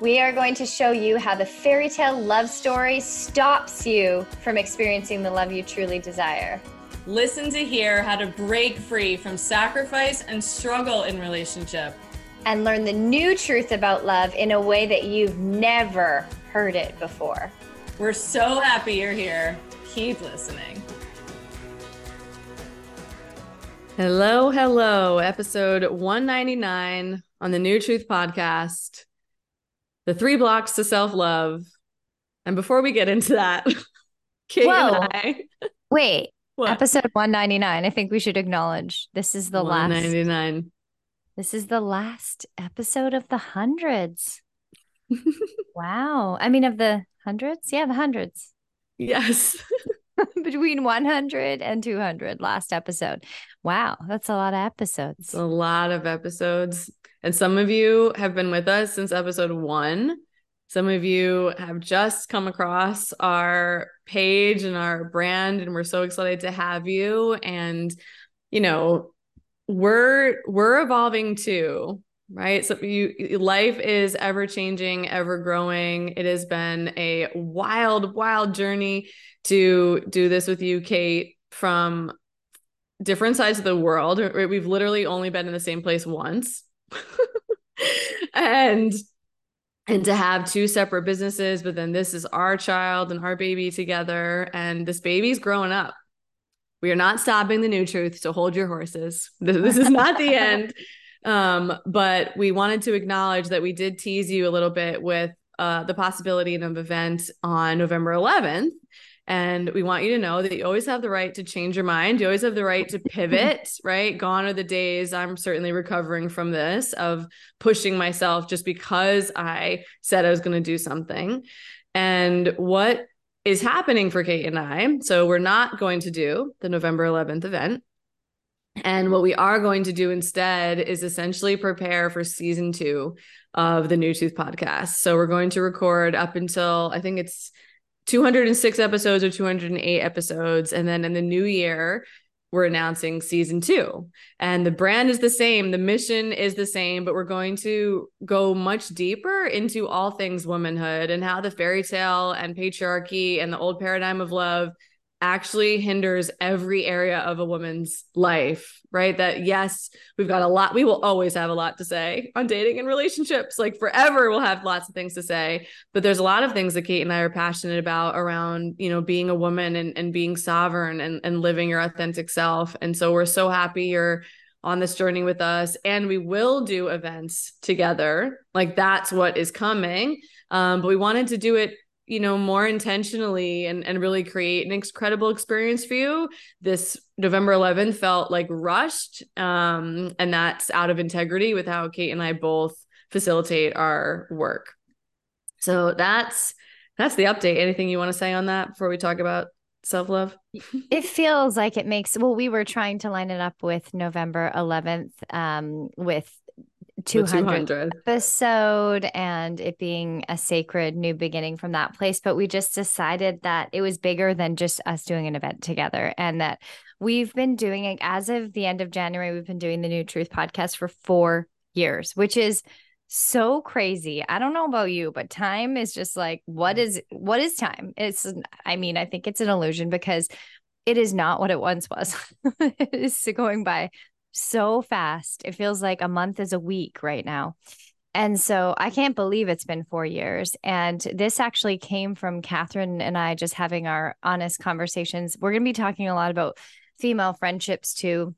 We are going to show you how the fairy tale love story stops you from experiencing the love you truly desire. Listen to hear how to break free from sacrifice and struggle in relationship. And learn the new truth about love in a way that you've never heard it before. We're so happy you're here. Keep listening. Hello, hello. Episode 199 on the New Truth Podcast The Three Blocks to Self Love. And before we get into that, Kate Whoa. and I. Wait, what? episode 199. I think we should acknowledge this is the 199. last. This is the last episode of the hundreds. wow. I mean, of the hundreds? Yeah, the hundreds. Yes. Between 100 and 200 last episode. Wow, that's a lot of episodes. It's a lot of episodes. And some of you have been with us since episode one. Some of you have just come across our page and our brand, and we're so excited to have you. And, you know, we're we're evolving too right so you life is ever changing ever growing it has been a wild wild journey to do this with you kate from different sides of the world we've literally only been in the same place once and and to have two separate businesses but then this is our child and our baby together and this baby's growing up. We are not stopping the new truth so hold your horses. This, this is not the end. Um, but we wanted to acknowledge that we did tease you a little bit with uh, the possibility of an event on November 11th. And we want you to know that you always have the right to change your mind. You always have the right to pivot, right? Gone are the days I'm certainly recovering from this of pushing myself just because I said I was going to do something. And what is happening for Kate and I, so we're not going to do the November 11th event. And what we are going to do instead is essentially prepare for season two of the New Truth podcast. So we're going to record up until I think it's 206 episodes or 208 episodes. And then in the new year, we're announcing season two. And the brand is the same, the mission is the same, but we're going to go much deeper into all things womanhood and how the fairy tale and patriarchy and the old paradigm of love actually hinders every area of a woman's life, right? That yes, we've got a lot, we will always have a lot to say on dating and relationships. Like forever, we'll have lots of things to say. But there's a lot of things that Kate and I are passionate about around, you know, being a woman and, and being sovereign and, and living your authentic self. And so we're so happy you're on this journey with us. And we will do events together. Like that's what is coming. Um, but we wanted to do it you know more intentionally and and really create an incredible experience for you. This november 11th felt like rushed um and that's out of integrity with how kate and i both facilitate our work. So that's that's the update. Anything you want to say on that before we talk about self-love? It feels like it makes well we were trying to line it up with november 11th um with 200, episode and it being a sacred new beginning from that place. But we just decided that it was bigger than just us doing an event together and that we've been doing it as of the end of January. We've been doing the New Truth podcast for four years, which is so crazy. I don't know about you, but time is just like, what is, what is time? It's, I mean, I think it's an illusion because it is not what it once was. it is going by so fast. It feels like a month is a week right now. And so I can't believe it's been four years. And this actually came from Catherine and I just having our honest conversations. We're going to be talking a lot about female friendships too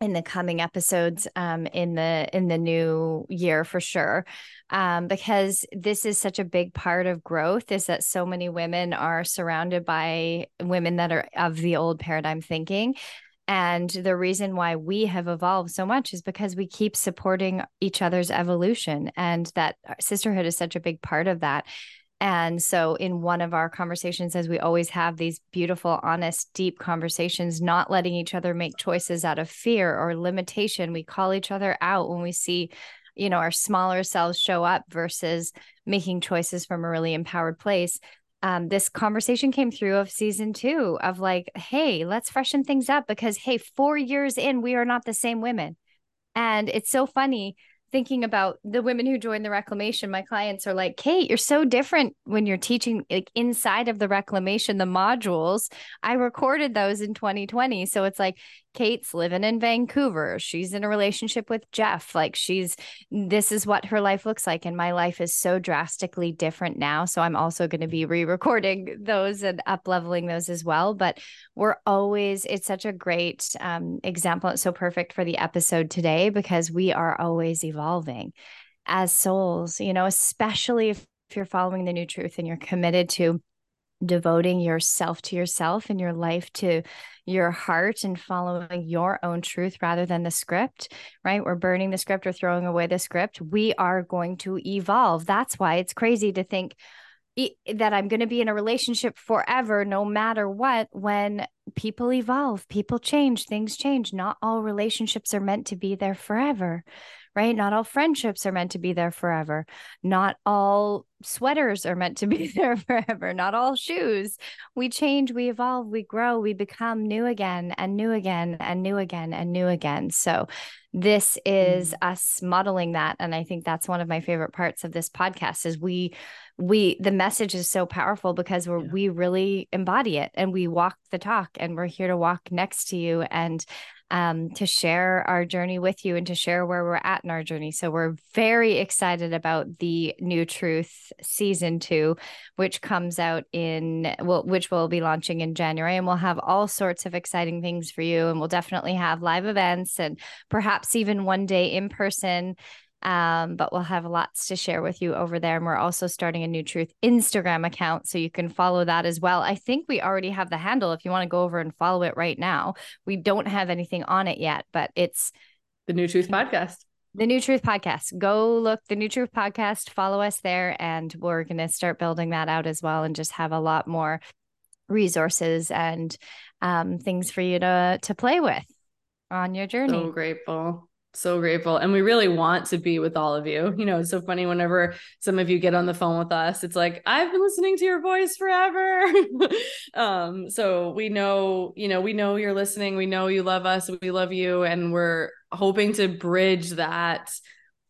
in the coming episodes um, in the in the new year for sure um, because this is such a big part of growth is that so many women are surrounded by women that are of the old paradigm thinking And the reason why we have evolved so much is because we keep supporting each other's evolution. And that uh, sisterhood is such a big part of that. And so, in one of our conversations, as we always have these beautiful, honest, deep conversations, not letting each other make choices out of fear or limitation, we call each other out when we see, you know, our smaller selves show up versus making choices from a really empowered place um, this conversation came through of season two of like, hey, let's freshen things up because, hey, four years in, we are not the same women. And it's so funny thinking about the women who joined the reclamation. My clients are like kate you're so different when you're teaching like inside of the reclamation the modules. I recorded those in 2020 so it's like kate's living in vancouver. She's in a relationship with jeff. Like she's this is what her life looks like and my life is so drastically different now. So i'm also going to be re-recording those and up leveling those as well. But we're always it's such a great um, example. It's so perfect for the episode today because we are always evolving evolving as souls, you know, especially if, if you're following the new truth and you're committed to devoting yourself to yourself and your life to your heart and following your own truth rather than the script, right? We're burning the script or throwing away the script. We are going to evolve. That's why it's crazy to think that I'm going to be in a relationship forever, no matter what, when people evolve, people change, things change. Not all relationships are meant to be there forever, right? Not all friendships are meant to be there forever. Not all sweaters are meant to be there forever. Not all shoes. We change, we evolve, we grow, we become new again and new again and new again and new again. So, this is mm. us modeling that and i think that's one of my favorite parts of this podcast is we we the message is so powerful because we're yeah. we really embody it and we walk the talk and we're here to walk next to you and um, to share our journey with you and to share where we're at in our journey. So we're very excited about the New Truth season two, which comes out in well, which will be launching in January, and we'll have all sorts of exciting things for you. And we'll definitely have live events and perhaps even one day in person um, but we'll have lots to share with you over there. And we're also starting a New Truth Instagram account. So you can follow that as well. I think we already have the handle if you want to go over and follow it right now. We don't have anything on it yet, but it's the New Truth Podcast. The New Truth Podcast. Go look the New Truth Podcast, follow us there, and we're going to start building that out as well and just have a lot more resources and um, things for you to to play with on your journey. So grateful so grateful. And we really want to be with all of you. You know it's so funny whenever some of you get on the phone with us it's like i've been listening to your voice forever. Um so we know you know we know you're listening. We know you love us. We love you. And we're hoping to bridge that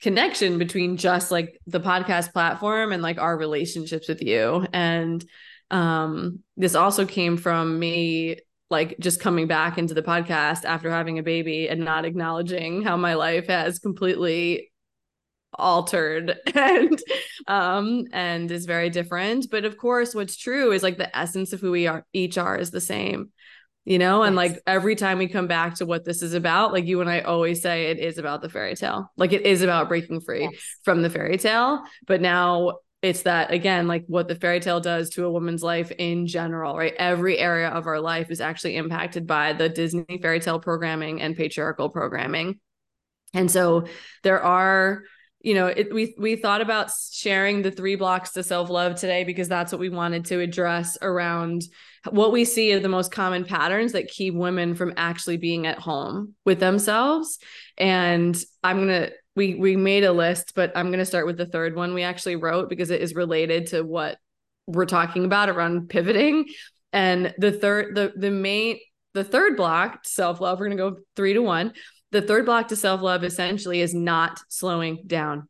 connection between just like the podcast platform and like our relationships with you. And um this also came from me like just coming back into the podcast after having a baby and not acknowledging how my life has completely altered and um and is very different. But of course what's true is like the essence of who we are each are is the same you know? And like every time we come back to what this is about like you and i always say it is about the fairy tale. Like it is about breaking free yes. from the fairy tale. But now it's that again like what the fairy tale does to a woman's life in general right? Every area of our life is actually impacted by the disney fairy tale programming and patriarchal programming. And so there are you know it, we we thought about sharing the three blocks to self-love today because that's what we wanted to address around what we see are the most common patterns that keep women from actually being at home with themselves. And i'm going to we we made a list, but I'm going to start with the third one we actually wrote because it is related to what we're talking about around pivoting. And the third the the main the third block, self-love, we're going to go 3 to 1. The third block to self-love essentially is not slowing down.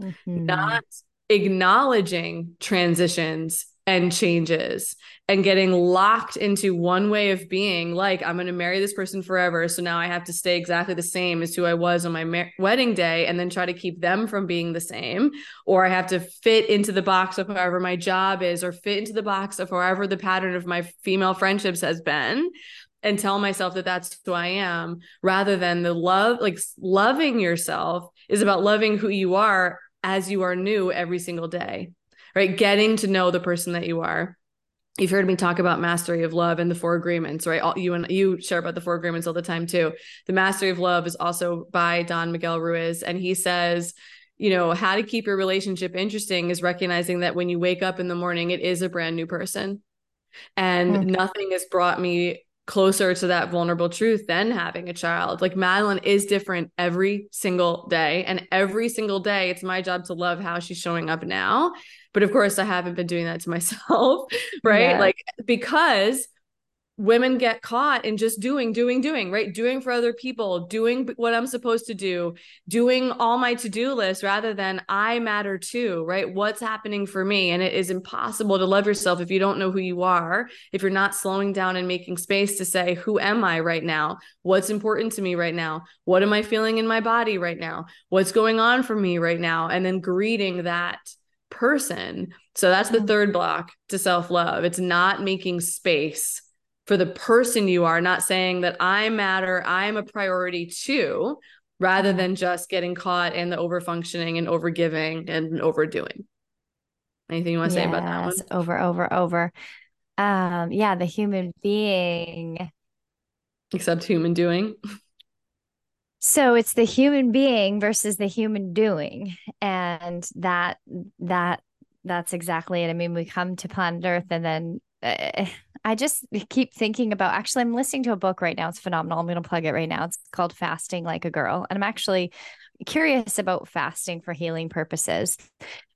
Mm-hmm. Not acknowledging transitions and changes and getting locked into one way of being like i'm going to marry this person forever so now i have to stay exactly the same as who i was on my wedding day and then try to keep them from being the same or i have to fit into the box of however my job is or fit into the box of however the pattern of my female friendships has been and tell myself that that's who I am rather than the love like loving yourself is about loving who you are as you are new every single day right? Getting to know the person that you are. you've heard me talk about mastery of love and the four agreements, right? All, you and you share about the four agreements all the time too. The mastery of love is also by Don Miguel Ruiz, and he says, you know, how to keep your relationship interesting is recognizing that when you wake up in the morning, it is a brand new person, and mm-hmm. nothing has brought me closer to that vulnerable truth than having a child. Like Madeline is different every single day, and every single day, it's my job to love how she's showing up now but of course, I haven't been doing that to myself, right? Yeah. Like, because women get caught in just doing, doing, doing, right? Doing for other people, doing what I'm supposed to do, doing all my to do list rather than I matter too, right? What's happening for me? And it is impossible to love yourself if you don't know who you are, if you're not slowing down and making space to say, who am I right now? What's important to me right now? What am I feeling in my body right now? What's going on for me right now? And then greeting that person. So that's the mm-hmm. third block to self love. It's not making space for the person you are, not saying that I matter, I'm a priority too, rather mm-hmm. than just getting caught in the over functioning and over giving and overdoing. Anything you want to yes, say about that one? Over, over, over. Um, yeah, the human being. Except human doing. so it's the human being versus the human doing. And that that that's exactly it. I mean we come to planet earth and then uh, i just keep thinking about actually i'm listening to a book right now. It's phenomenal. I'm going to plug it right now. It's called fasting like a girl. And i'm actually curious about fasting for healing purposes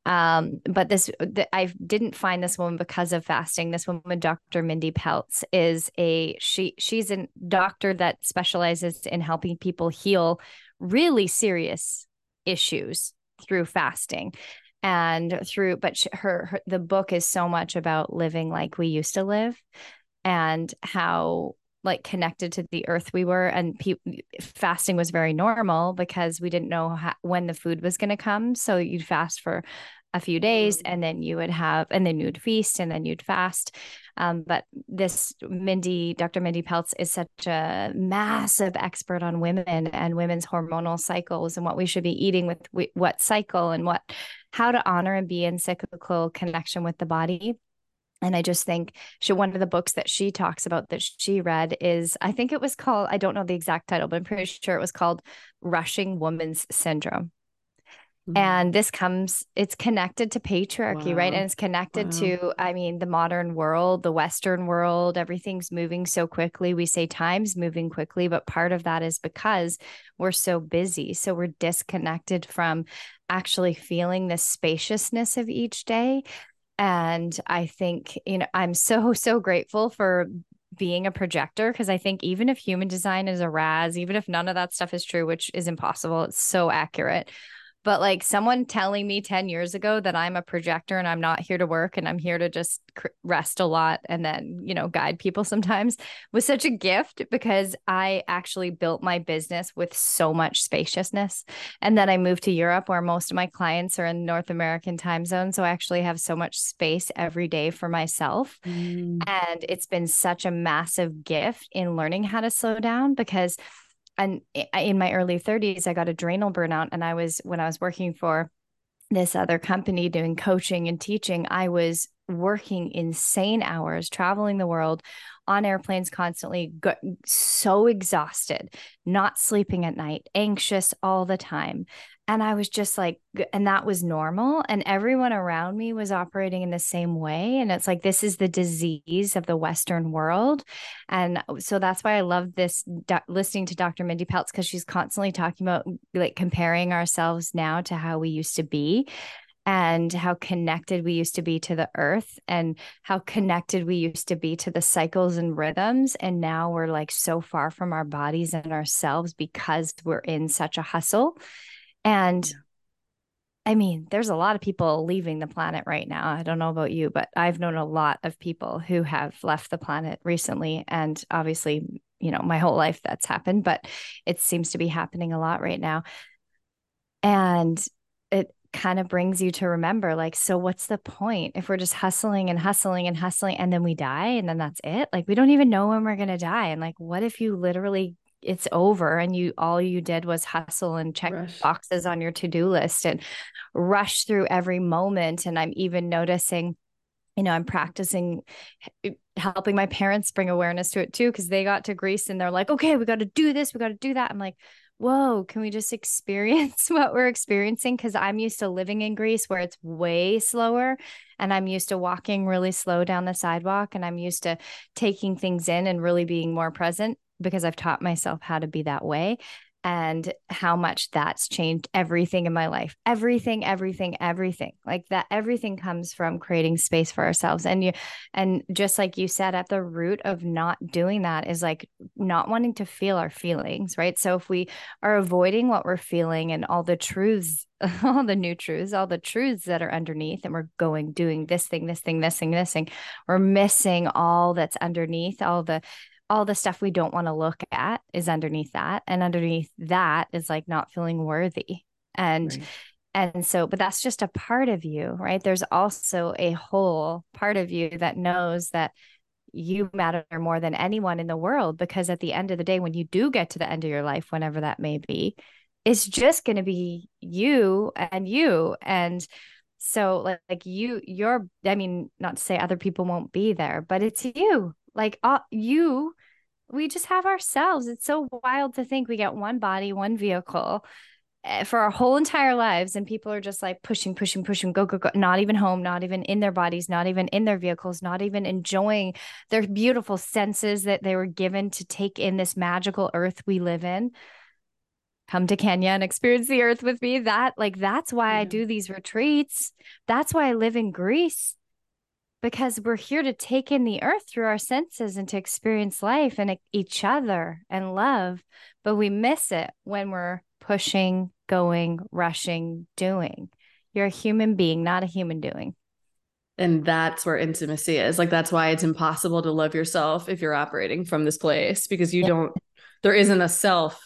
um, but this, the, I didn't find this woman because of fasting. This woman, Dr. Mindy Pelz, is a she. She's a doctor that specializes in helping people heal really serious issues through fasting and through but she, her, her the book is so much about living like we used to live and how like connected to the earth we were and pe- fasting was very normal because we didn't know how, when the food was going to come. So you'd fast for a few days and then you would have and then you'd feast and then you'd fast. Um, but this mindy dr mindy pelz is such a massive expert on women and women's hormonal cycles and what we should be eating with what cycle and what how to honor and be in cyclical connection with the body and I just think she one of the books that she talks about that she read is I think it was called I don't know the exact title but I'm pretty sure it was called Rushing Woman's Syndrome Mm-hmm. And this comes, it's connected to patriarchy, wow. right? And it's connected wow. to, I mean, the modern world, the Western world, everything's moving so quickly. We say time's moving quickly, but part of that is because we're so busy. So we're disconnected from actually feeling the spaciousness of each day. And I think, you know, I'm so, so grateful for being a projector because I think even if human design is a raz, even if none of that stuff is true, which is impossible, it's so accurate but like someone telling me 10 years ago that I'm a projector and I'm not here to work and I'm here to just rest a lot and then, you know, guide people sometimes was such a gift because I actually built my business with so much spaciousness. And then I moved to Europe where most of my clients are in North American time zone. So I actually have so much space every day for myself. Mm. And it's been such a massive gift in learning how to slow down because and in my early 30s i got adrenal burnout and i was when i was working for this other company doing coaching and teaching i was working insane hours traveling the world on airplanes constantly so exhausted not sleeping at night anxious all the time and I was just like, and that was normal. And everyone around me was operating in the same way. And it's like, this is the disease of the Western world. And uh, so that's why I love this do- listening to Dr. Mindy Pelz because she's constantly talking about like comparing ourselves now to how we used to be and how connected we used to be to the earth and how connected we used to be to the cycles and rhythms. And now we're like so far from our bodies and ourselves because we're in such a hustle and I mean, there's a lot of people leaving the planet right now. I don't know about you, but I've known a lot of people who have left the planet recently. And obviously, you know, my whole life that's happened, but it seems to be happening a lot right now. And it kind of brings you to remember like, so what's the point if we're just hustling and hustling and hustling and then we die and then that's it? Like, we don't even know when we're going to die. And like, what if you literally it's over and you all you did was hustle and check rush. boxes on your to-do list and rush through every moment and i'm even noticing you know, I'm practicing helping my parents bring awareness to it too, because they got to Greece and they're like, okay, we got to do this, we got to do that. I'm like, whoa, can we just experience what we're experiencing? Because I'm used to living in Greece where it's way slower. And I'm used to walking really slow down the sidewalk. And I'm used to taking things in and really being more present because I've taught myself how to be that way and how much that's changed everything in my life. Everything everything everything like that everything comes from creating space for ourselves. And you and just like you said at the root of not doing that is like not wanting to feel our feelings right? So if we are avoiding what we're feeling and all the truths all the new truths all the truths that are underneath and we're going doing this thing this thing this thing this thing we're missing all that's underneath all the all the stuff we don't want to look at is underneath that and underneath that is like not feeling worthy. And right. and so but that's just a part of you right? There's also a whole part of you that knows that you matter more than anyone in the world because at the end of the day when you do get to the end of your life whenever that may be it's just going to be you and you. And so like, like you you're i mean not to say other people won't be there but it's you like uh, you we just have ourselves. It's so wild to think we get one body one vehicle eh, for our whole entire lives and people are just like pushing pushing pushing go go go not even home not even in their bodies not even in their vehicles not even enjoying their beautiful senses that they were given to take in this magical earth we live in. Come to Kenya and experience the earth with me. That like that's why yeah. I do these retreats. That's why I live in Greece because we're here to take in the earth through our senses and to experience life and each other and love. But we miss it when we're pushing, going, rushing, doing. You're a human being, not a human doing. And that's where intimacy is. Like, that's why it's impossible to love yourself if you're operating from this place because you yeah. don't, there isn't a self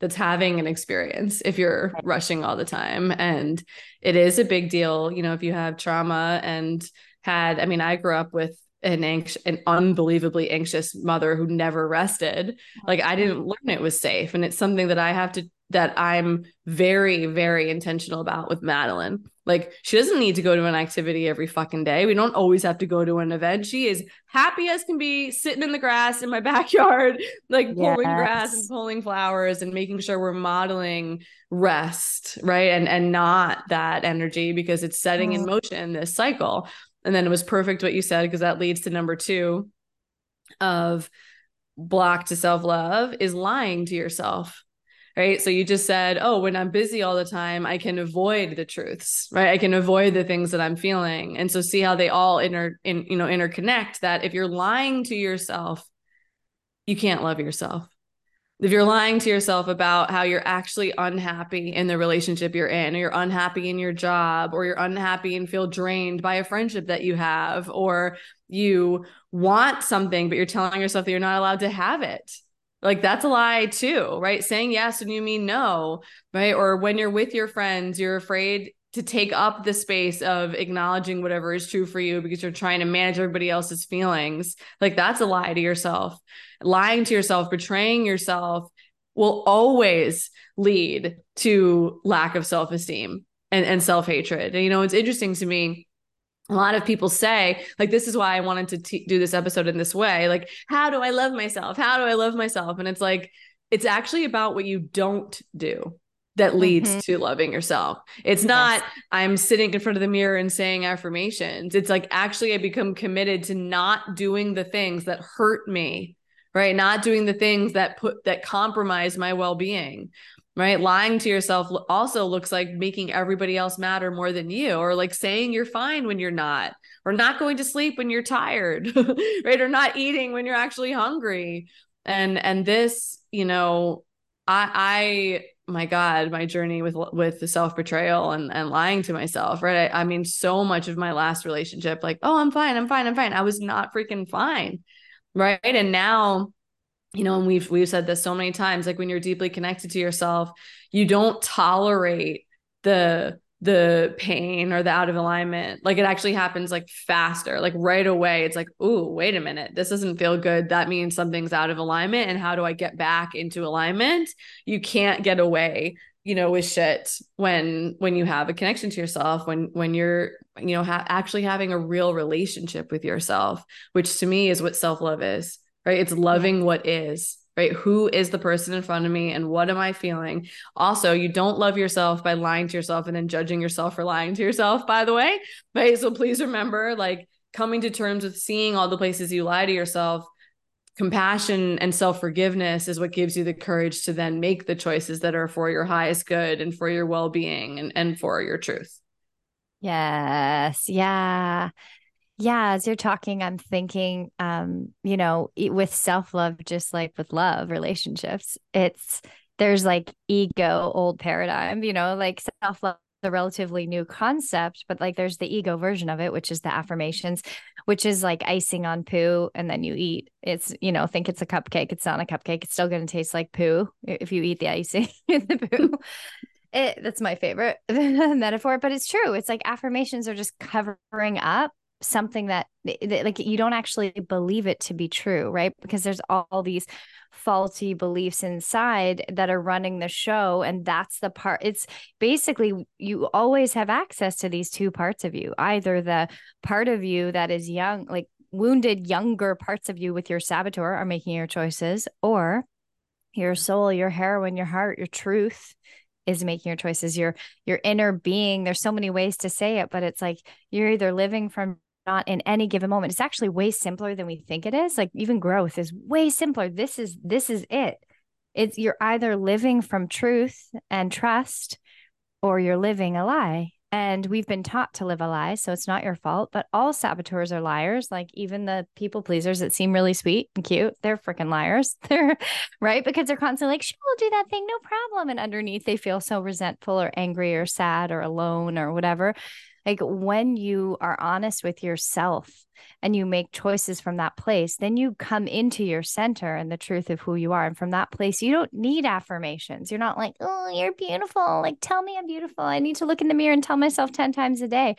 that's having an experience if you're rushing all the time. And it is a big deal, you know, if you have trauma and had, I mean, I grew up with an anxious, an unbelievably anxious mother who never rested. Like I didn't learn it was safe. And it's something that I have to, that I'm very, very intentional about with Madeline. Like she doesn't need to go to an activity every fucking day. We don't always have to go to an event. She is happy as can be sitting in the grass in my backyard, like pulling grass and pulling flowers and making sure we're modeling rest, right? And and not that energy because it's setting in motion this cycle. And then it was perfect what you said, because that leads to number two of block to self love is lying to yourself. Right. So you just said, oh, when I'm busy all the time, I can avoid the truths, right? I can avoid the things that I'm feeling. And so see how they all inter in, you know, interconnect that if you're lying to yourself, you can't love yourself if you're lying to yourself about how you're actually unhappy in the relationship you're in, or you're unhappy in your job, or you're unhappy and feel drained by a friendship that you have, or you want something, but you're telling yourself that you're not allowed to have it. Like that's a lie too, right? Saying yes when you mean no, right? Or when you're with your friends, you're afraid to take up the space of acknowledging whatever is true for you because you're trying to manage everybody else's feelings. Like that's a lie to yourself. Lying to yourself, betraying yourself will always lead to lack of self-esteem and, and self-hatred. And you know, it's interesting to me. A lot of people say, like, this is why I wanted to t- do this episode in this way. Like, how do I love myself? How do I love myself? And it's like, it's actually about what you don't do that leads mm-hmm. to loving yourself. It's yes. not I'm sitting in front of the mirror and saying affirmations. It's like actually I become committed to not doing the things that hurt me, right? Not doing the things that put that compromise my well-being. Right? Lying to yourself also looks like making everybody else matter more than you or like saying you're fine when you're not or not going to sleep when you're tired, right? Or not eating when you're actually hungry. And and this, you know, I I my god my journey with with the self betrayal and and lying to myself right I, I, mean so much of my last relationship like oh i'm fine i'm fine i'm fine i was not freaking fine right? And now you know and we've we've said this so many times like when you're deeply connected to yourself you don't tolerate the the pain or the out of alignment. Like it actually happens like faster. Like right away it's like oh wait a minute. This doesn't feel good. That means something's out of alignment. And how do i get back into alignment? You can't get away you know with shit when when you have a connection to yourself when when you're you know ha- actually having a real relationship with yourself which to me is what self-love is right? It's loving what is right? Who is the person in front of me and what am i feeling? Also you don't love yourself by lying to yourself and then judging yourself for lying to yourself by the way right? So please remember like coming to terms with seeing all the places you lie to yourself compassion and self-forgiveness is what gives you the courage to then make the choices that are for your highest good and for your well-being and, and for your truth. Yes. Yeah. Yeah. As you're talking i'm thinking um you know with self-love just like with love relationships it's there's like ego old paradigm you know like self-love a relatively new concept, but like there's the ego version of it, which is the affirmations, which is like icing on poo and then you eat. It's, you know, think it's a cupcake. It's not a cupcake. It's still going to taste like poo if you eat the icing in the poo. it, that's my favorite metaphor, but it's true. It's like affirmations are just covering up something that, that, like you don't actually believe it to be true right? Because there's all, these faulty beliefs inside that are running the show and that's the part it's basically you always have access to these two parts of you either the part of you that is young like wounded younger parts of you with your saboteur are making your choices or your soul your heroine your heart your truth is making your choices your your inner being. There's so many ways to say it but it's like you're either living from not in any given moment. It's actually way simpler than we think it is. Like even growth is way simpler. This is this is it. It's you're either living from truth and trust or you're living a lie. And we've been taught to live a lie, so it's not your fault. But all saboteurs are liars. Like even the people pleasers that seem really sweet and cute, they're freaking liars. They're right because they're constantly like, "Sure, "She will do that thing, no problem." And underneath, they feel so resentful or angry or sad or alone or whatever. Like when you are honest with yourself and you make choices from that place, then you come into your center and the truth of who you are. And from that place, you don't need affirmations. You're not like, oh, you're beautiful. Like, tell me I'm beautiful. I need to look in the mirror and tell myself 10 times a day.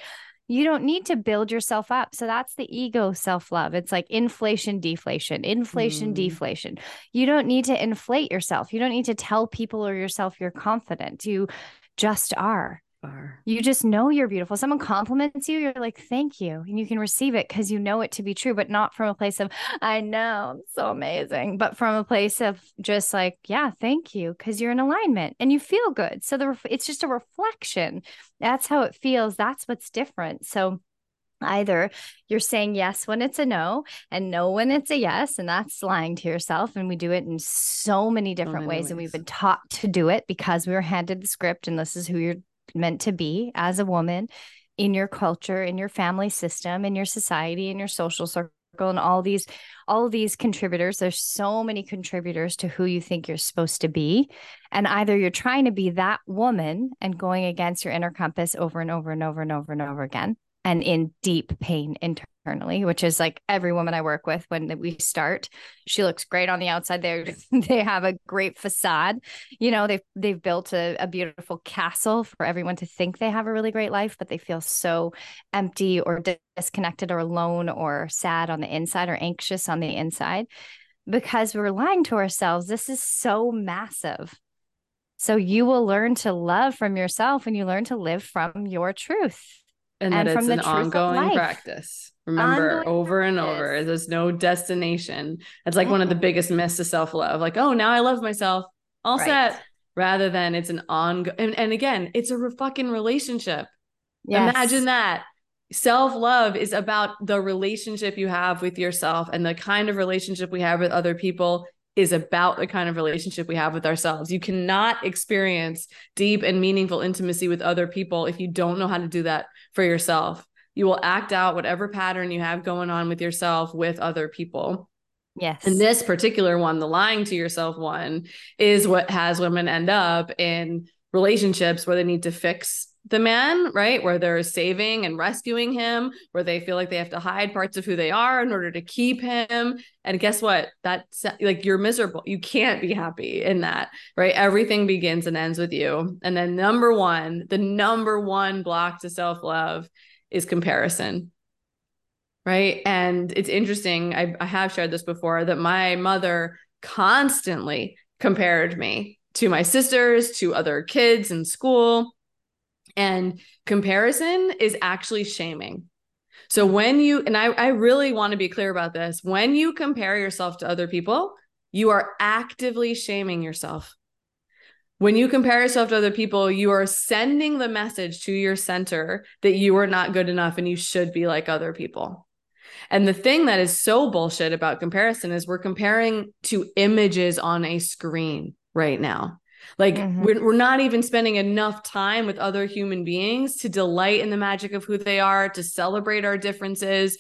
You don't need to build yourself up. So that's the ego self love. It's like inflation, deflation, inflation, mm. deflation. You don't need to inflate yourself. You don't need to tell people or yourself you're confident. You just are are. You just know you're beautiful. Someone compliments you, you're like, thank you. And you can receive it because you know it to be true, but not from a place of, I know, I'm so amazing, but from a place of just like, yeah, thank you, because you're in alignment and you feel good. So the it's just a reflection. That's how it feels. That's what's different. So either you're saying yes when it's a no and no when it's a yes and that's lying to yourself and we do it in so many different so many ways, ways, and we've been taught to do it because we were handed the script and this is who you're meant to be as a woman in your culture, in your family system, in your society, in your social circle and all these all these contributors. There's so many contributors to who you think you're supposed to be. And either you're trying to be that woman and going against your inner compass over and over and over and over and over again and in deep pain internally, which is like every woman I work with when we start, she looks great on the outside. They they have a great facade. You know, they've they've built a, a beautiful castle for everyone to think they have a really great life, but they feel so empty or disconnected or alone or sad on the inside or anxious on the inside because we're lying to ourselves. This is so massive. So you will learn to love from yourself and you learn to live from your truth and, and that it's an ongoing practice. Remember, ongoing over and over. There's no destination. It's like one of the biggest myths of self love. Like, oh, now I love myself. All right. set. Rather than it's an ongoing. And, and, again, it's a re- fucking relationship. Yes. Imagine that. Self love is about the relationship you have with yourself and the kind of relationship we have with other people is about the kind of relationship we have with ourselves. You cannot experience deep and meaningful intimacy with other people if you don't know how to do that for yourself. You will act out whatever pattern you have going on with yourself with other people. Yes. And this particular one, the lying to yourself one, is what has women end up in relationships where they need to fix the man, right? Where they're saving and rescuing him, where they feel like they have to hide parts of who they are in order to keep him. And guess what? That's like you're miserable. You can't be happy in that, right? Everything begins and ends with you. And then, number one, the number one block to self love is comparison. Right. And it's interesting. I, I have shared this before that my mother constantly compared me to my sisters, to other kids in school. And comparison is actually shaming. So when you, and I, I really want to be clear about this, when you compare yourself to other people, you are actively shaming yourself. When you compare yourself to other people, you are sending the message to your center that you are not good enough and you should be like other people. And the thing that is so bullshit about comparison is we're comparing to images on a screen right now. Like mm-hmm. we're, we're not even spending enough time with other human beings to delight in the magic of who they are, to celebrate our differences,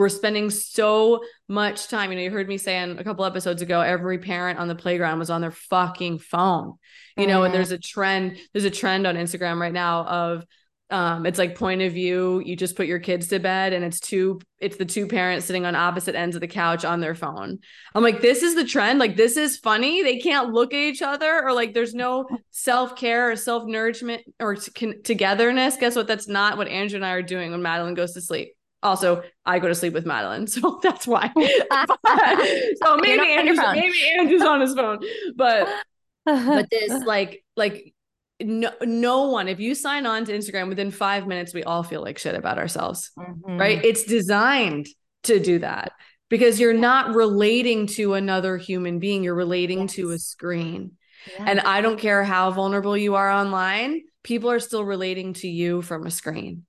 we're spending so much time. You know, you heard me saying a couple episodes ago, every parent on the playground was on their fucking phone. You know, mm-hmm. and there's a trend, there's a trend on Instagram right now of um, it's like point of view, you just put your kids to bed and it's two, it's the two parents sitting on opposite ends of the couch on their phone. I'm like, this is the trend. Like, this is funny. They can't look at each other or like there's no self-care or self-nourishment or t- togetherness. Guess what? That's not what Andrew and I are doing when Madeline goes to sleep also I go to sleep with Madeline, so that's why. so maybe Andrew's maybe Andrew's on his phone, but but this like like no no one if you sign on to Instagram within five minutes we all feel like shit about ourselves, mm-hmm. right? It's designed to do that because you're not relating to another human being, you're relating yes. to a screen. Yeah. And I don't care how vulnerable you are online, people are still relating to you from a screen.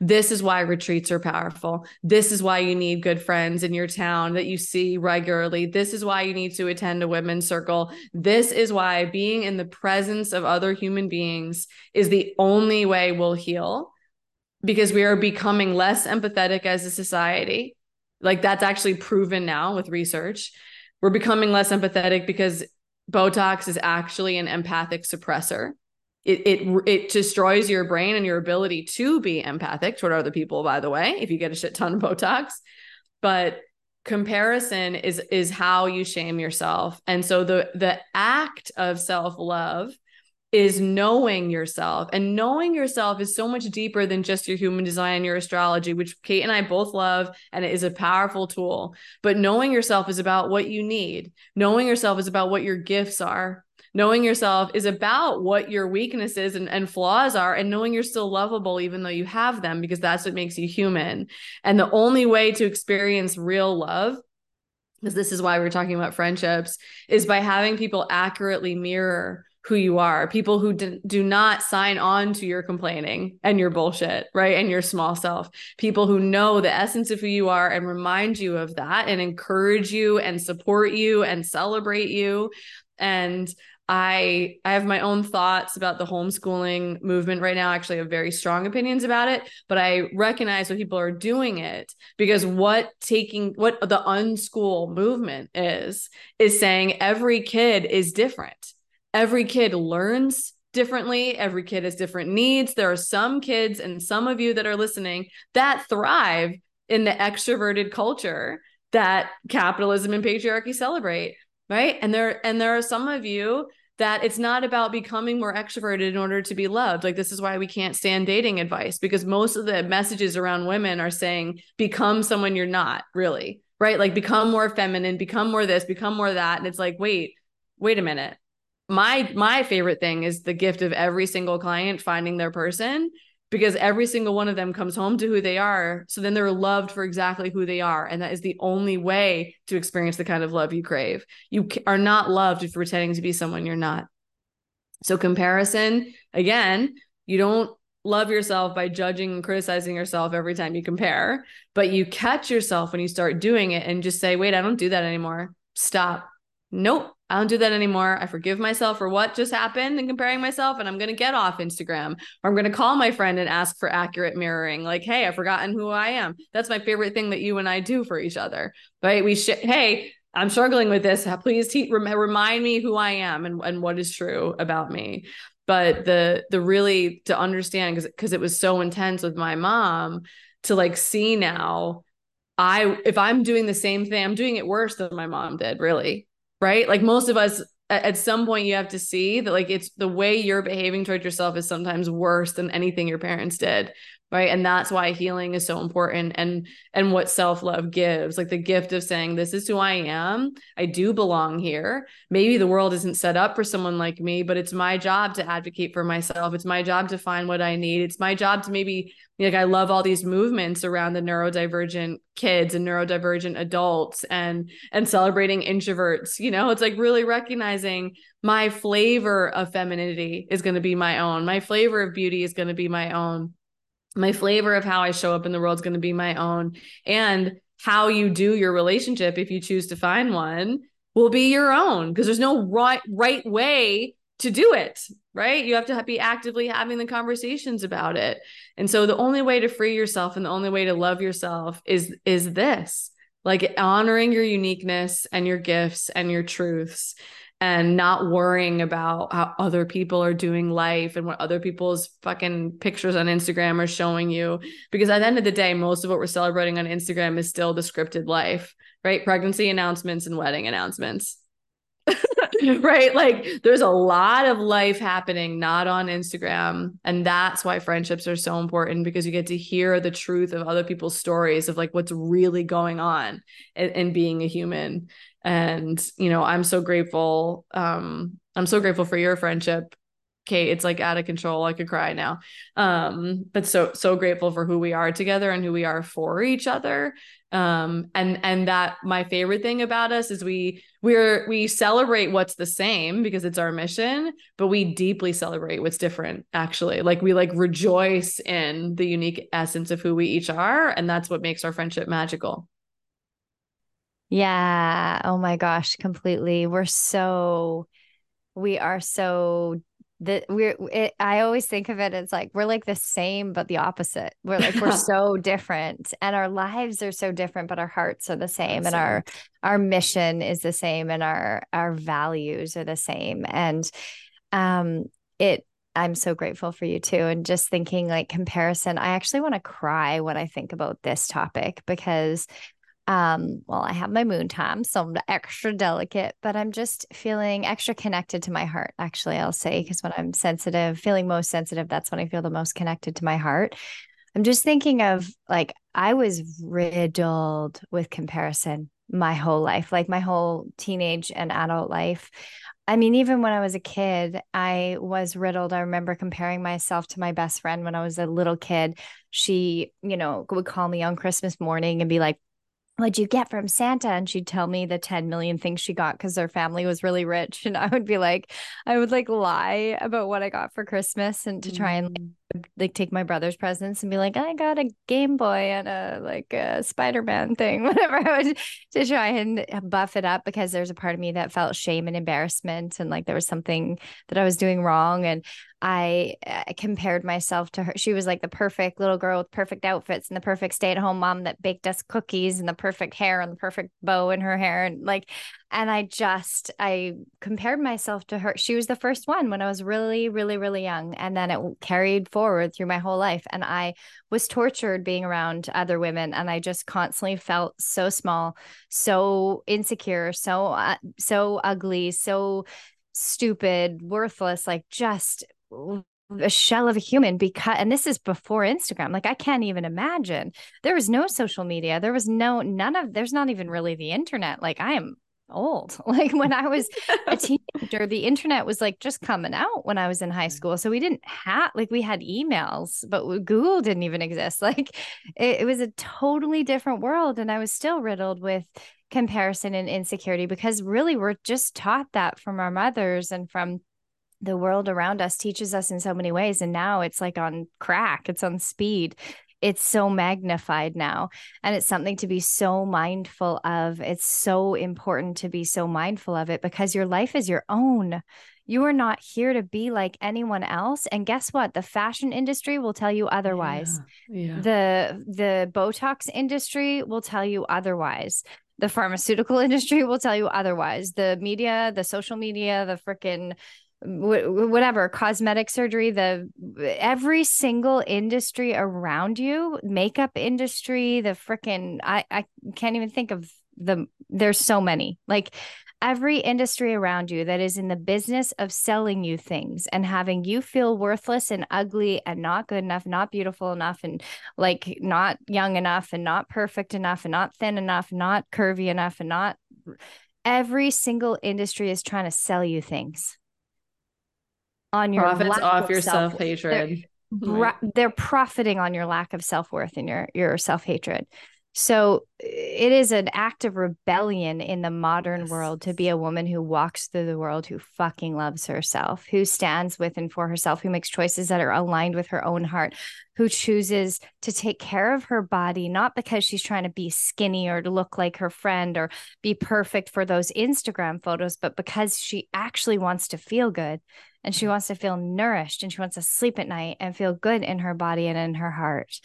This is why retreats are powerful. This is why you need good friends in your town that you see regularly. This is why you need to attend a women's circle. This is why being in the presence of other human beings is the only way we'll heal because we are becoming less empathetic as a society. Like that's actually proven now with research. We're becoming less empathetic because Botox is actually an empathic suppressor it it it destroys your brain and your ability to be empathic toward other people by the way if you get a shit ton of botox. But comparison is is how you shame yourself. And so the the act of self-love is knowing yourself and knowing yourself is so much deeper than just your human design your astrology which kate and i both love and it is a powerful tool. But knowing yourself is about what you need. Knowing yourself is about what your gifts are knowing yourself is about what your weaknesses and, and flaws are and knowing you're still lovable even though you have them because that's what makes you human. And the only way to experience real love because this is why we're talking about friendships is by having people accurately mirror who you are people who do, not sign on to your complaining and your bullshit right and your small self. People who know the essence of who you are and remind you of that and encourage you and support you and celebrate you. And I I have my own thoughts about the homeschooling movement right now. Actually, have very strong opinions about it, but I recognize when people are doing it because what taking what the unschool movement is is saying every kid is different. Every kid learns differently. Every kid has different needs. There are some kids and some of you that are listening that thrive in the extroverted culture that capitalism and patriarchy celebrate right? And there and there are some of you that it's not about becoming more extroverted in order to be loved. Like this is why we can't stand dating advice because most of the messages around women are saying become someone you're not really right? Like become more feminine become more this become more that. And it's like wait wait a minute. My my favorite thing is the gift of every single client finding their person because every single one of them comes home to who they are. So then they're loved for exactly who they are. And that is the only way to experience the kind of love you crave. You are not loved if you're pretending to be someone you're not. So, comparison, again, you don't love yourself by judging and criticizing yourself every time you compare, but you catch yourself when you start doing it and just say, wait, I don't do that anymore. Stop. Nope. I don't do that anymore. I forgive myself for what just happened and comparing myself, and I'm going to get off Instagram or I'm going to call my friend and ask for accurate mirroring. Like, hey, I've forgotten who I am. That's my favorite thing that you and I do for each other, right? We should, hey, I'm struggling with this. Please te- remind me who I am and, and what is true about me. But the the really to understand because because it was so intense with my mom to like see now I if I'm doing the same thing, I'm doing it worse than my mom did, really right? Like most of us at some point you have to see that like it's the way you're behaving towards yourself is sometimes worse than anything your parents did right? And that's why healing is so important and and what self-love gives like the gift of saying this is who i am. I do belong here. Maybe the world isn't set up for someone like me but it's my job to advocate for myself. It's my job to find what i need. It's my job to maybe like I love all these movements around the neurodivergent kids and neurodivergent adults and and celebrating introverts you know? It's like really recognizing my flavor of femininity is going to be my own. My flavor of beauty is going to be my own my flavor of how I show up in the world is going to be my own. And how you do your relationship, if you choose to find one, will be your own because there's no right right way to do it right? You have to be actively having the conversations about it. And so the only way to free yourself and the only way to love yourself is is this like honoring your uniqueness and your gifts and your truths and not worrying about how other people are doing life and what other people's fucking pictures on Instagram are showing you. Because at the end of the day, most of what we're celebrating on Instagram is still the scripted life, right? Pregnancy announcements and wedding announcements. right? Like there's a lot of life happening not on Instagram. And that's why friendships are so important because you get to hear the truth of other people's stories of like what's really going on and being a human and you know i'm so grateful um i'm so grateful for your friendship kate it's like out of control i could cry now um but so so grateful for who we are together and who we are for each other um and and that my favorite thing about us is we we're we celebrate what's the same because it's our mission but we deeply celebrate what's different actually like we like rejoice in the unique essence of who we each are and that's what makes our friendship magical yeah. Oh my gosh, completely. We're so, we are so that we're it, i always think of it as like we're like the same but the opposite. We're like we're so different and our lives are so different but our hearts are the same and our our mission is the same and our our values are the same and um it i'm so grateful for you too and just thinking like comparison i actually want to cry when i think about this topic because um, well, I have my moon time, so I'm extra delicate, but I'm just feeling extra connected to my heart, actually, I'll say, because when I'm sensitive, feeling most sensitive, that's when I feel the most connected to my heart. I'm just thinking of like, I was riddled with comparison my whole life, like my whole teenage and adult life. I mean, even when I was a kid, I was riddled. I remember comparing myself to my best friend when I was a little kid. She, you know, would call me on Christmas morning and be like, what'd you get from Santa? And she'd tell me the 10 million things she got because her family was really rich. And I would be like, I would like lie about what I got for Christmas and to try and like, mm. Like take my brother's presents and be like, I got a Game Boy and a like a Spider-Man thing, whatever I would to try and buff it up because there's a part of me that felt shame and embarrassment and like there was something that I was doing wrong. And I, I compared myself to her. She was like the perfect little girl with perfect outfits and the perfect stay at home mom that baked us cookies and the perfect hair and the perfect bow in her hair. And like, and I just, I compared myself to her. She was the first one when I was really, really, really young. And then it carried forward through my whole life. And I was tortured being around other women. And I just constantly felt so small, so insecure, so, uh, so ugly, so stupid, worthless, like just a shell of a human because and this is before Instagram. Like I can't even imagine. There was no social media. There was no none of there's not even really the internet. Like I am old. Like when I was a teenager, the internet was like just coming out when I was in high mm. school. So we didn't have like we had emails, but Google didn't even exist. Like it, it was a totally different world. And I was still riddled with comparison and insecurity because really we're just taught that from our mothers and from the world around us teaches us in so many ways and now it's like on crack it's on speed it's so magnified now and it's something to be so mindful of. It's so important to be so mindful of it because your life is your own. You are not here to be like anyone else and guess what? The fashion industry will tell you otherwise. Yeah, yeah. the the botox industry will tell you otherwise. The pharmaceutical industry will tell you otherwise. The media the social media the freaking whatever cosmetic surgery the every single industry around you makeup industry the freaking I, I can't even think of the there's so many. Like every industry around you that is in the business of selling you things and having you feel worthless and ugly and not good enough, not beautiful enough, and like not young enough and not perfect enough and not thin enough, not curvy enough, and not every single industry is trying to sell you things on your profits off your self hatred. They're, right. they're profiting on your lack of self worth and your your self hatred. So it is an act of rebellion in the modern yes. world to be a woman who walks through the world who fucking loves herself, who stands with and for herself, who makes choices that are aligned with her own heart, who chooses to take care of her body, not because she's trying to be skinny or to look like her friend or be perfect for those Instagram photos, but because she actually wants to feel good and she mm. wants to feel nourished and she wants to sleep at night and feel good in her body and in her heart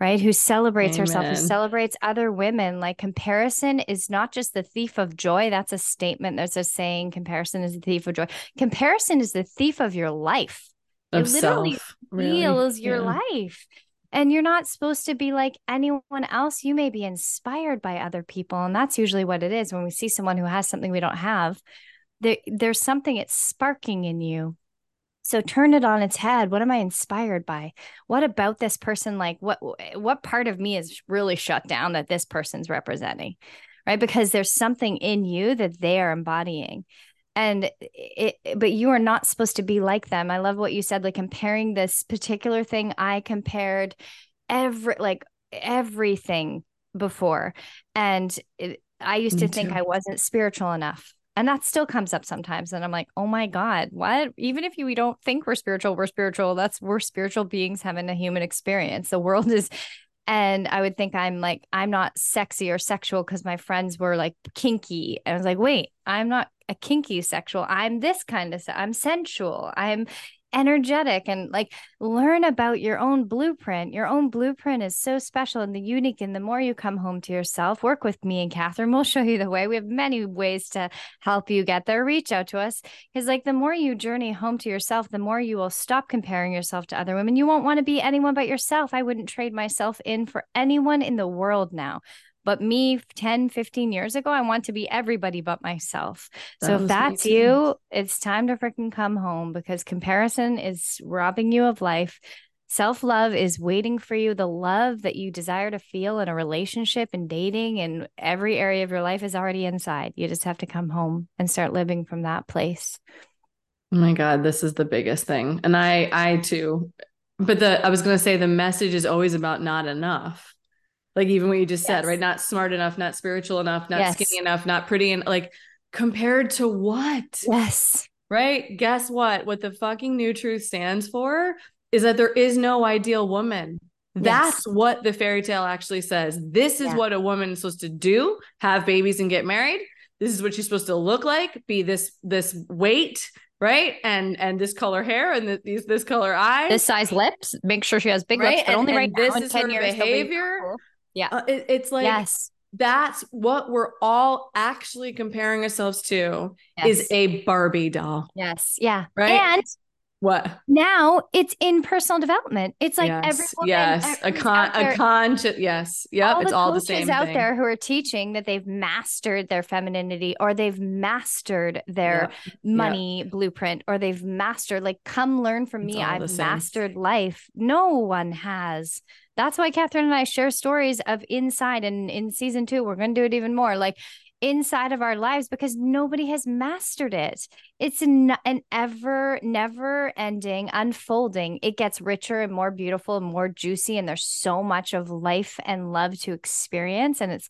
right? Who celebrates Amen. herself, who celebrates other women. Like comparison is not just the thief of joy. That's a statement. There's a saying comparison is the thief of joy. Comparison is the thief of your life. Of it literally self, steals really? your yeah. life. And you're not supposed to be like anyone else. You may be inspired by other people. And that's usually what it is when we see someone who has something we don't have. There, there's something it's sparking in you. So turn it on its head. What am i inspired by? What about this person like what what part of me is really shut down that this person's representing right? Because there's something in you that they are embodying. And it but you are not supposed to be like them. I love what you said like comparing this particular thing i compared every like everything before. And it, i used Me to think i wasn't spiritual enough and that still comes up sometimes. And I'm like, oh my God, what? Even if you, we don't think we're spiritual, we're spiritual. That's we're spiritual beings having a human experience. The world is and I would think I'm like, I'm not sexy or sexual because my friends were like kinky. And I was like, wait, I'm not a kinky sexual. I'm this kind of, I'm sensual. I'm energetic and like learn about your own blueprint. Your own blueprint is so special and the unique. And the more you come home to yourself, work with me and Catherine. We'll show you the way. We have many ways to help you get there. Reach out to us because, like, the more you journey home to yourself, the more you will stop comparing yourself to other women. You won't want to be anyone but yourself. I wouldn't trade myself in for anyone in the world now. But me 10, 15 years ago, I want to be everybody but myself. That so if that's you, it's time to freaking come home because comparison is robbing you of life. Self love is waiting for you. The love that you desire to feel in a relationship and dating and every area of your life is already inside. You just have to come home and start living from that place. Oh my God, this is the biggest thing. And I, I too, but the, I was going to say the message is always about not enough like even what you just yes. said right? Not smart enough not spiritual enough not yes. skinny enough not pretty and like compared to what? Yes. Right? Guess what? What the fucking new truth stands for is that there is no ideal woman. That's yes. what the fairy tale actually says. This is yeah. what a woman is supposed to do have babies and get married. This is what she's supposed to look like be this this weight right? And and this color hair and the, these this color eyes. This size lips make sure she has big right? lips but and, only right this now, is 10 her years behavior yeah. Uh, it, it's like, yes. That's what we're all actually comparing ourselves to yes. is a Barbie doll. Yes. Yeah. Right. And what now it's in personal development it's like yes, every woman, yes a con a conscious yes yep all it's all the same out thing. there who are teaching that they've mastered their femininity or they've mastered their yep. money yep. blueprint or they've mastered like come learn from it's me i've mastered life no one has that's why Catherine and I share stories of inside. And in season two, we're going to do it even more like inside of our lives because nobody has mastered it. It's an, an ever, never ending unfolding. It gets richer and more beautiful and more juicy. And there's so much of life and love to experience. And it's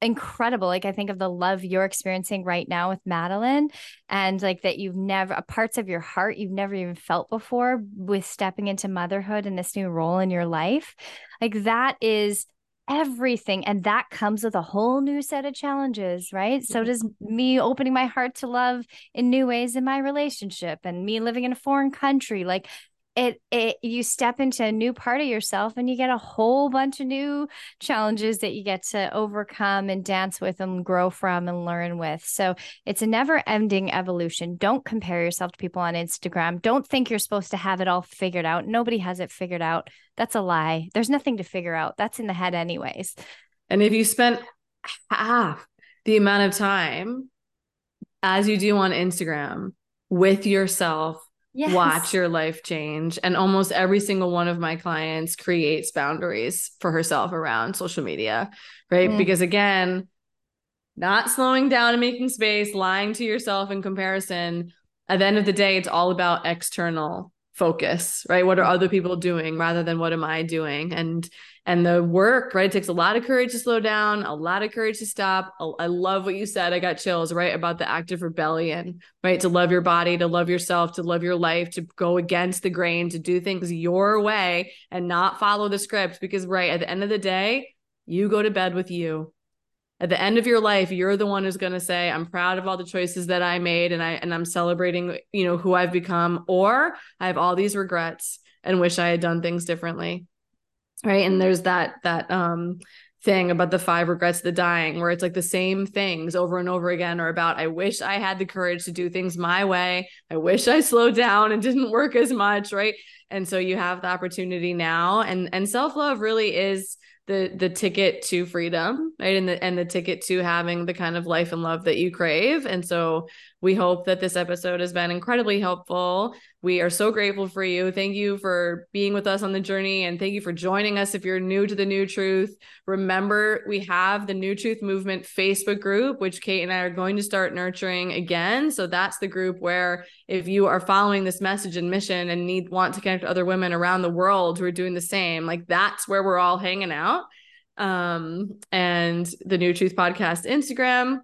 incredible. Like I think of the love you're experiencing right now with Madeline and like that you've never uh, parts of your heart you've never even felt before with stepping into motherhood and this new role in your life. Like that is everything and that comes with a whole new set of challenges right so does me opening my heart to love in new ways in my relationship and me living in a foreign country like it it you step into a new part of yourself and you get a whole bunch of new challenges that you get to overcome and dance with and grow from and learn with. So it's a never ending evolution. Don't compare yourself to people on instagram. Don't think you're supposed to have it all figured out. Nobody has it figured out. That's a lie. There's nothing to figure out. That's in the head anyways. And if you spent half the amount of time as you do on Instagram with yourself. Yes. Watch your life change. And almost every single one of my clients creates boundaries for herself around social media, right? Mm. Because again, not slowing down and making space, lying to yourself in comparison. At the end of the day, it's all about external focus, right? What are mm-hmm. other people doing rather than what am I doing? And and the work, right? It takes a lot of courage to slow down, a lot of courage to stop. I love what you said. I got chills, right? About the active rebellion, right? To love your body, to love yourself, to love your life, to go against the grain, to do things your way and not follow the script. Because, right, at the end of the day, you go to bed with you at the end of your life you're the one who's going to say i'm proud of all the choices that i made and i and i'm celebrating you know who i've become or i have all these regrets and wish i had done things differently. Right? And there's that that um thing about the five regrets of the dying where it's like the same things over and over again or about i wish i had the courage to do things my way. I wish i slowed down and didn't work as much right? And so you have the opportunity now and and self-love really is the the ticket to freedom right? And the and the ticket to having the kind of life and love that you crave. And so we hope that this episode has been incredibly helpful. We are so grateful for you. Thank you for being with us on the journey and thank you for joining us if you're new to the new truth. Remember we have the new truth movement facebook group which kate and i are going to start nurturing again. So that's the group where if you are following this message and mission and need want to connect with other women around the world who are doing the same like that's where we're all hanging out. Um, and the New Truth Podcast Instagram.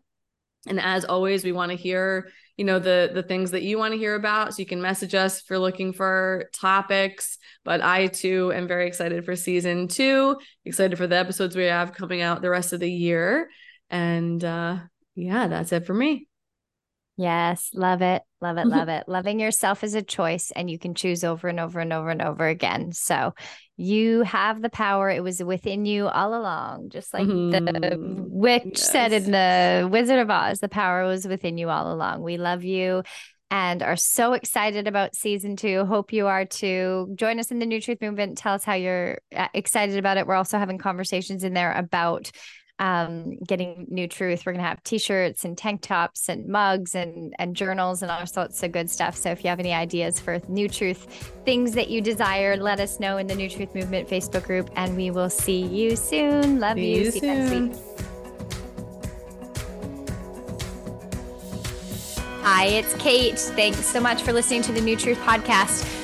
And as always, we want to hear, you know, the the things that you want to hear about. So you can message us if you're looking for topics. But I too am very excited for season two, excited for the episodes we have coming out the rest of the year. And uh yeah, that's it for me. Yes, love it. Love it. Love it. Loving yourself is a choice and you can choose over and over and over and over again. So you have the power. It was within you all along, just like mm-hmm. the witch yes. said in the Wizard of Oz, the power was within you all along. We love you and are so excited about season two. Hope you are too. Join us in the New Truth Movement. Tell us how you're uh, excited about it. We're also having conversations in there about um, getting new truth. We're gonna have t-shirts and tank tops and mugs and and journals and all sorts of good stuff. So if you have any ideas for new truth, things that you desire, let us know in the New Truth Movement Facebook group, and we will see you soon. Love see you. you see soon. you next week. Hi, it's Kate. Thanks so much for listening to the New Truth podcast